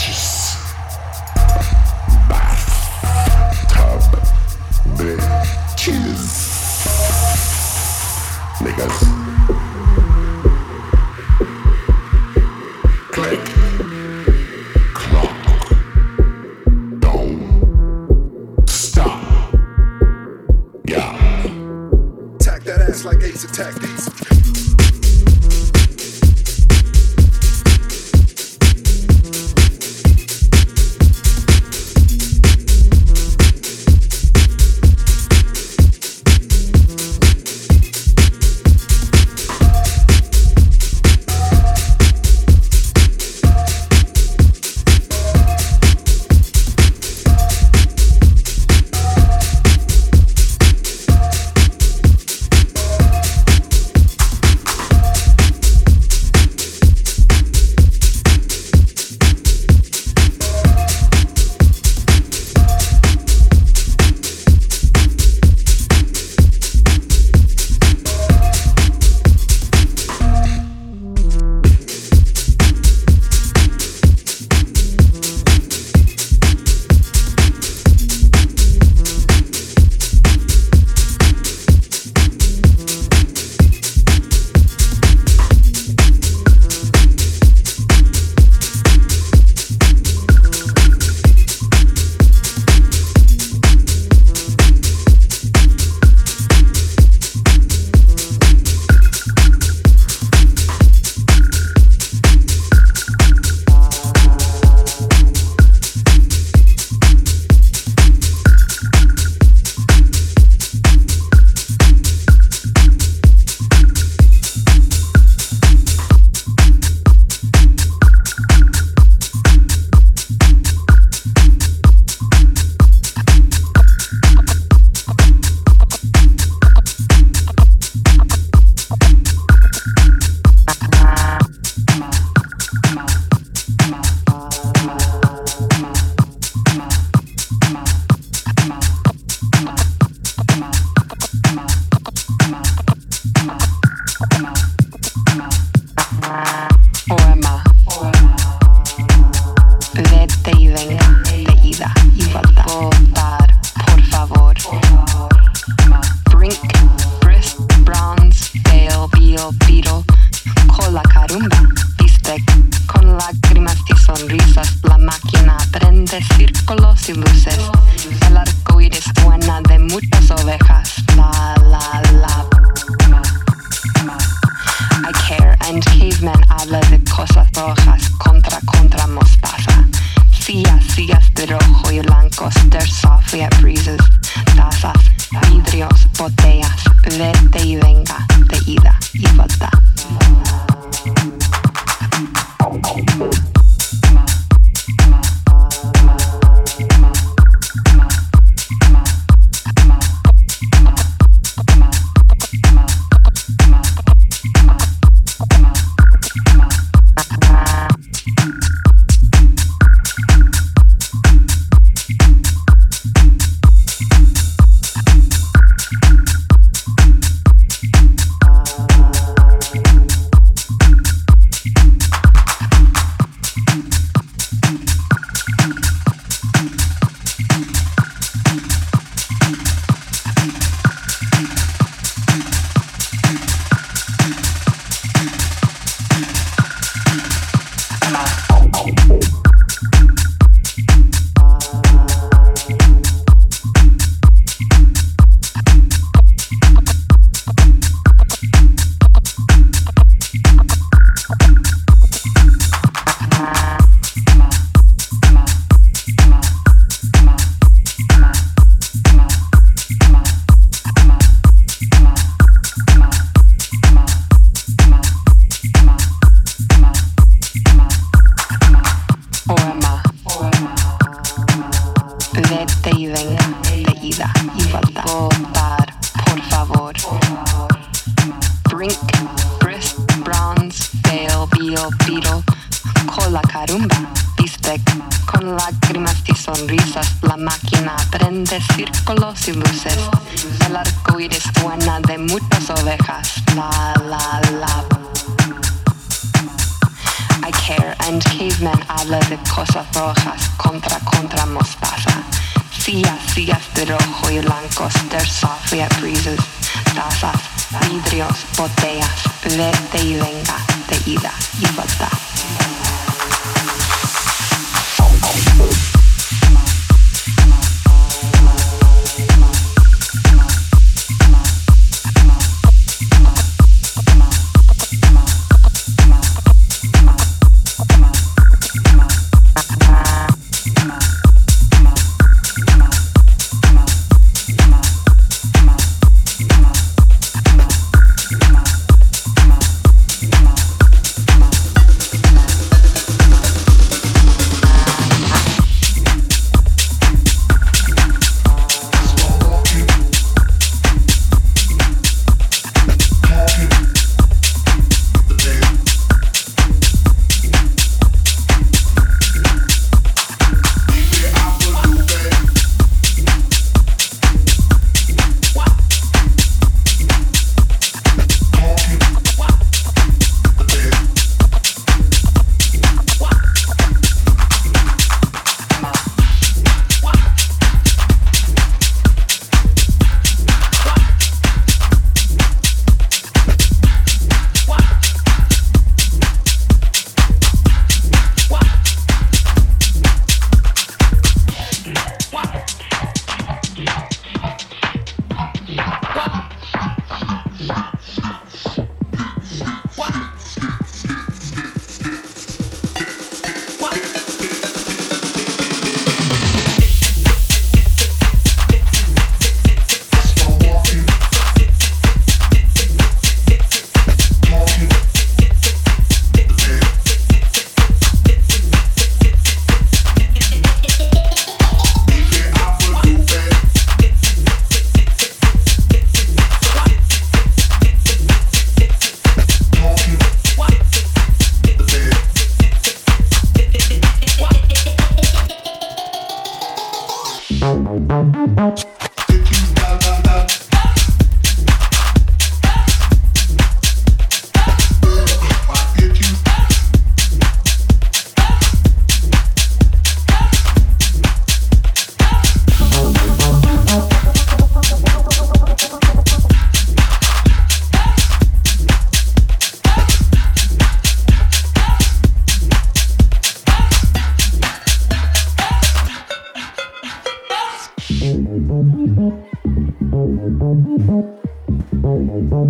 Fetiches. Niggas.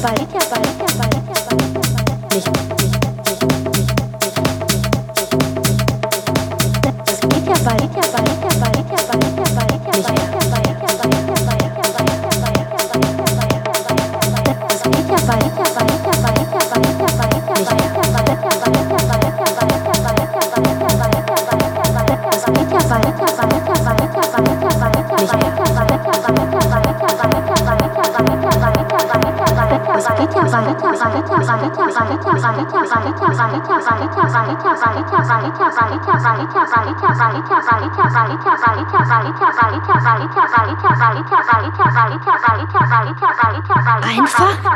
Palita. Einfach?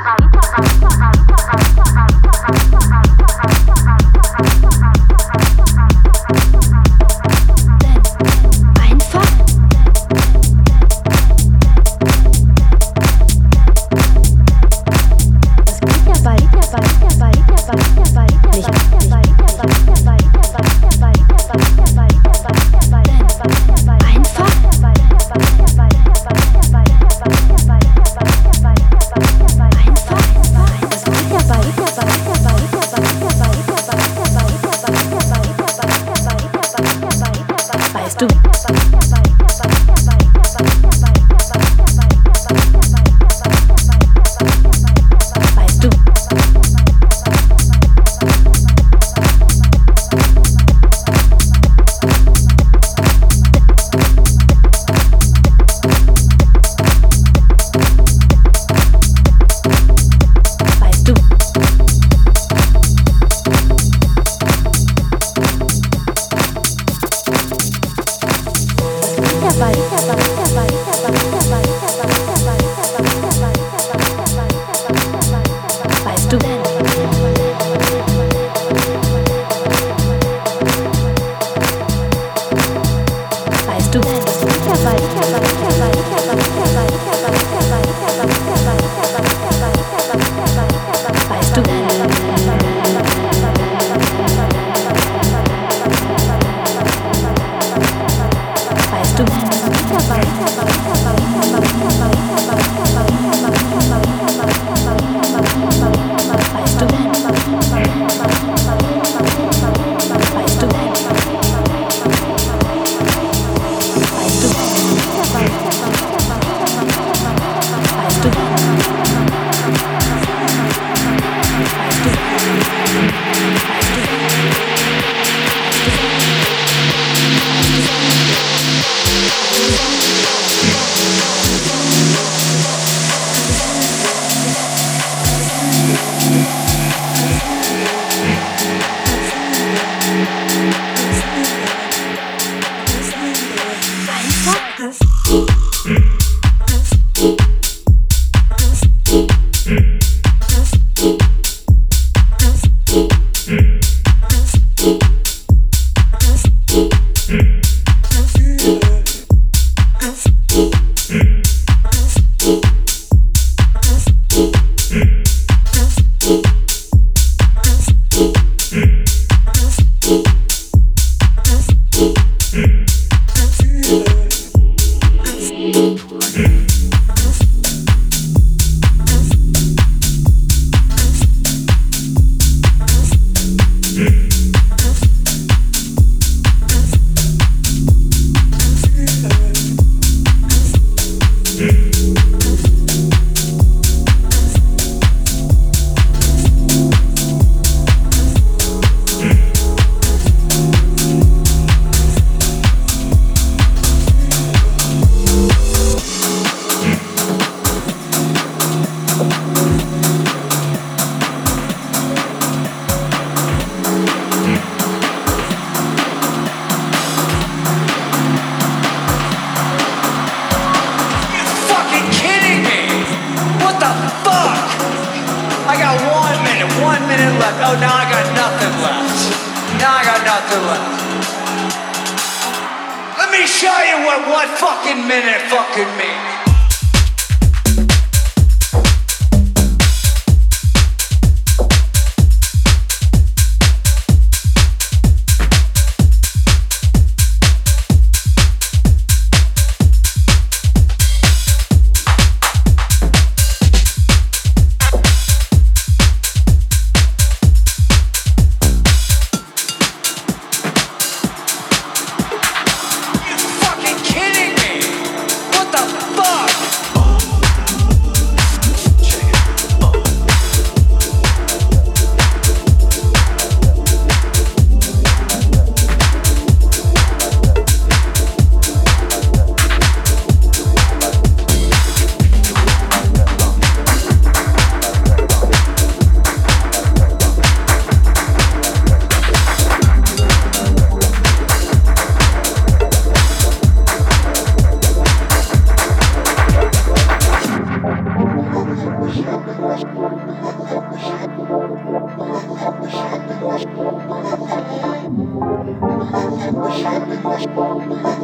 House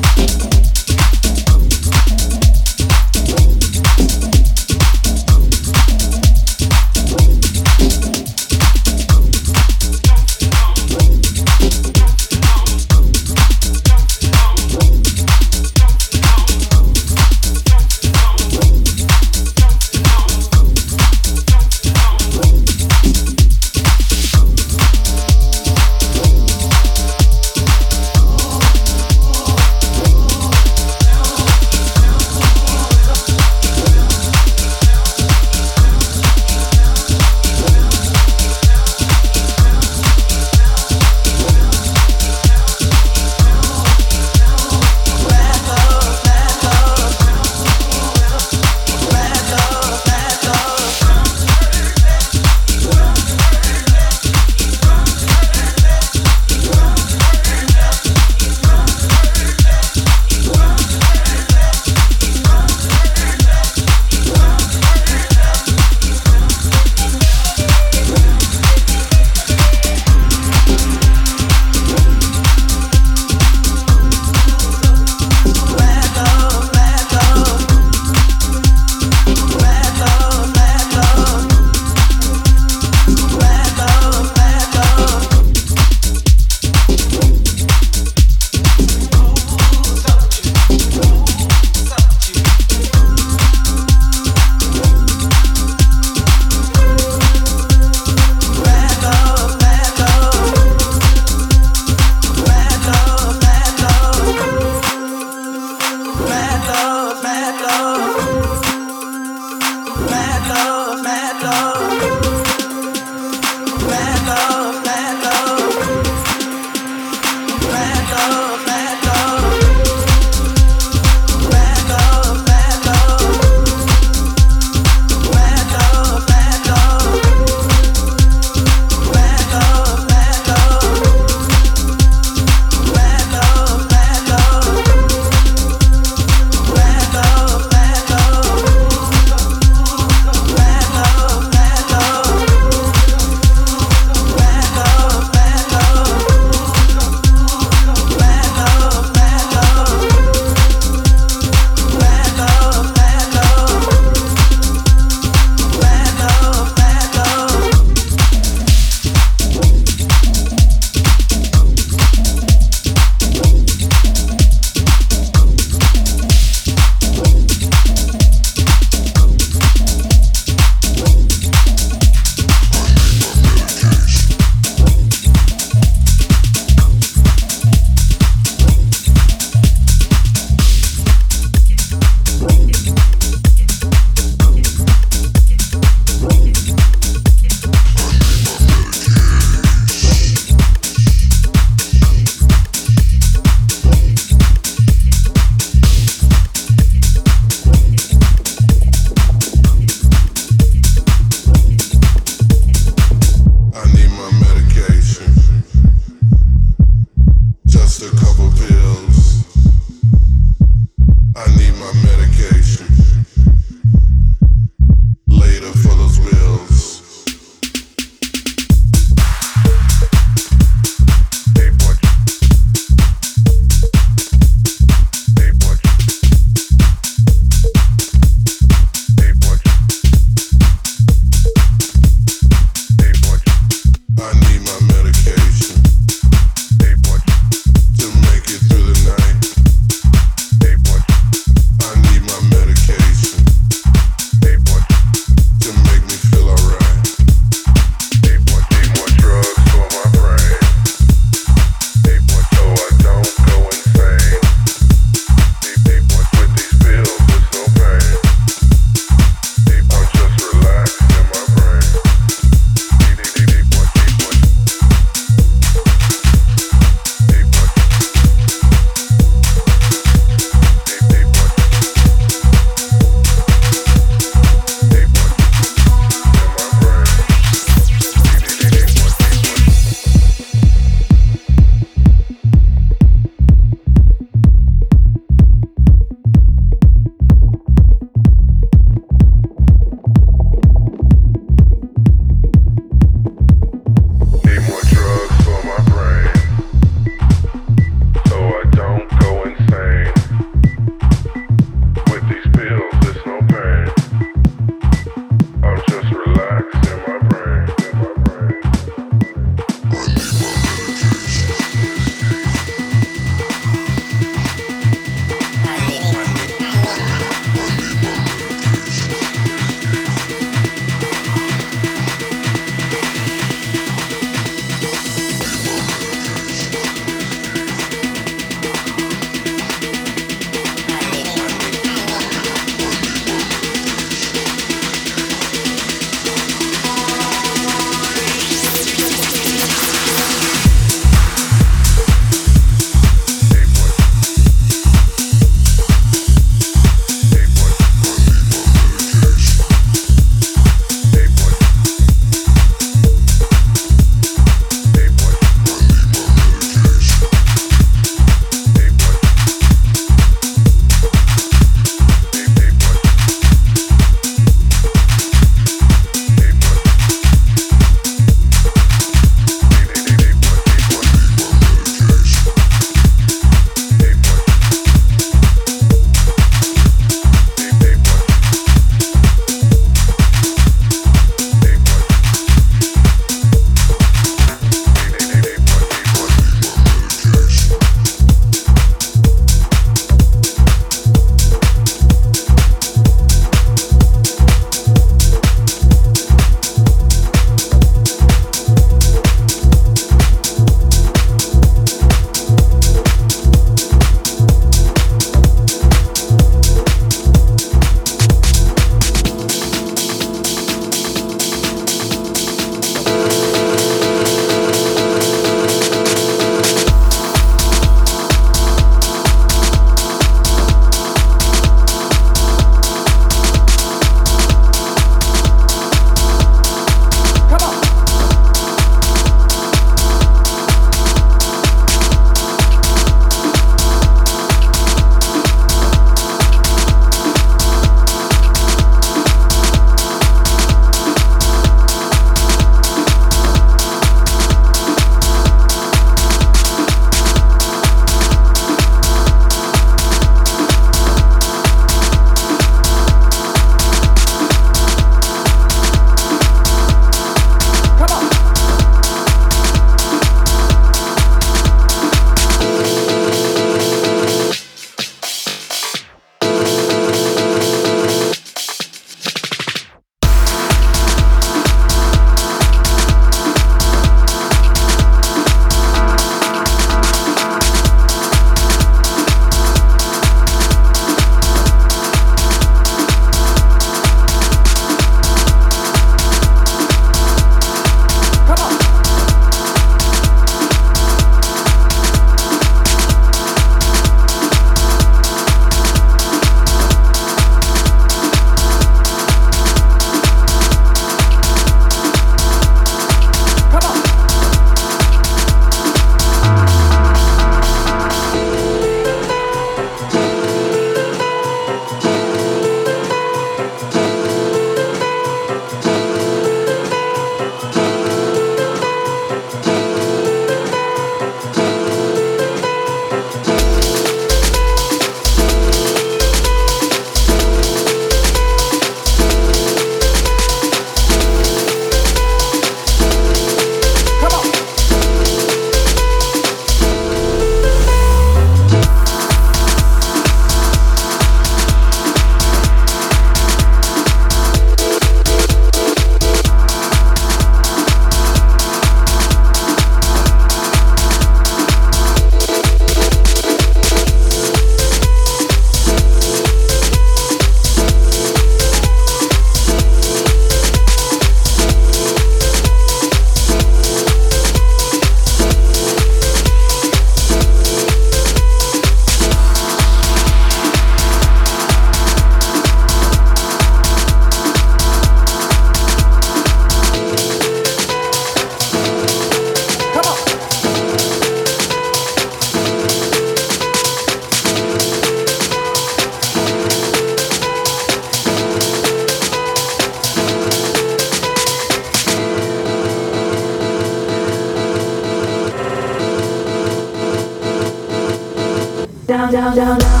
down, down.